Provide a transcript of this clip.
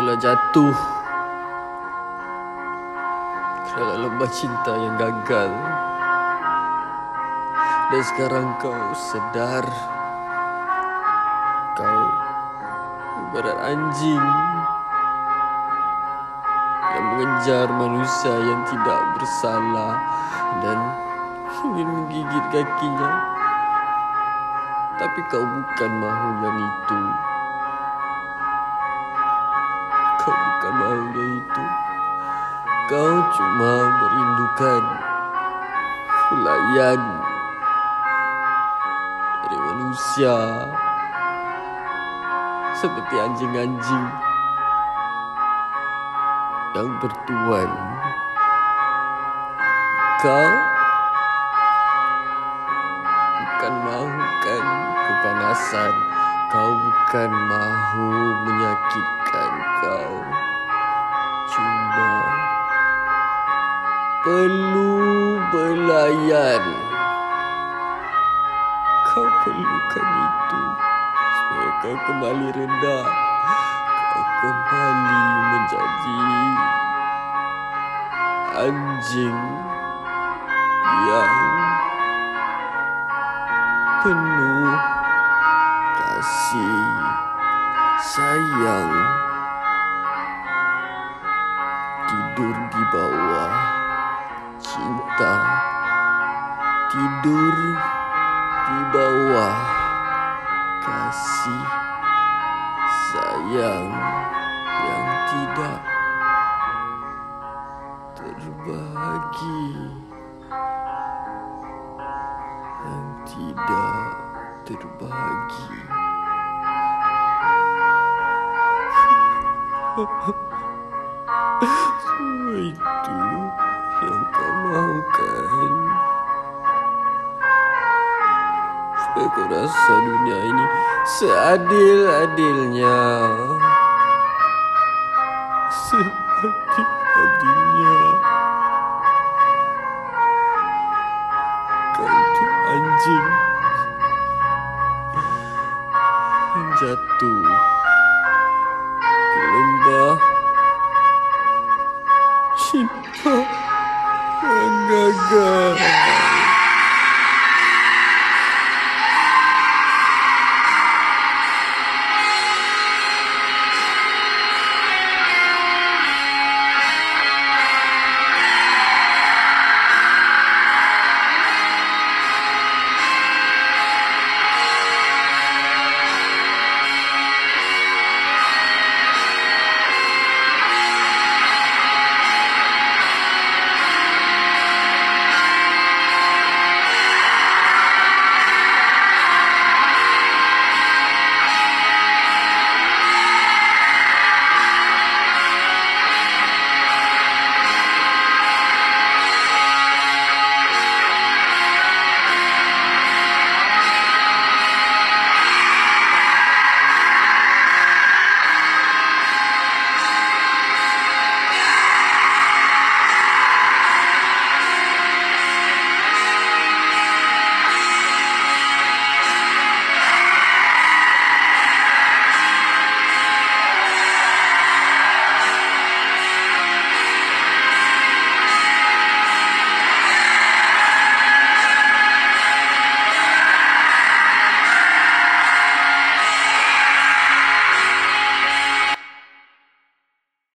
telah jatuh kerana lembah cinta yang gagal. Dan sekarang kau sedar kau ibarat anjing yang mengejar manusia yang tidak bersalah dan ingin menggigit kakinya. Tapi kau bukan mahu yang itu. Kau bukan mahu itu. Kau cuma merindukan hulayan dari manusia seperti anjing-anjing yang bertuan. Kau bukan mahukan kepanasan. Kau bukan mahu menyakitkan kau. Cuma perlu belayan. Kau perlukan itu supaya kau kembali rendah. Kau kembali menjadi anjing yang penuh kasih sayang tidur di bawah. Cinta tidur di bawah. Kasih sayang yang tidak terbagi. Yang tidak terbagi semua itu yang kau mahukan. Supaya kau rasa dunia ini seadil-adilnya. Seadil-adilnya. Kau itu anjing. Yang jatuh ke lembah cinta yang gagal.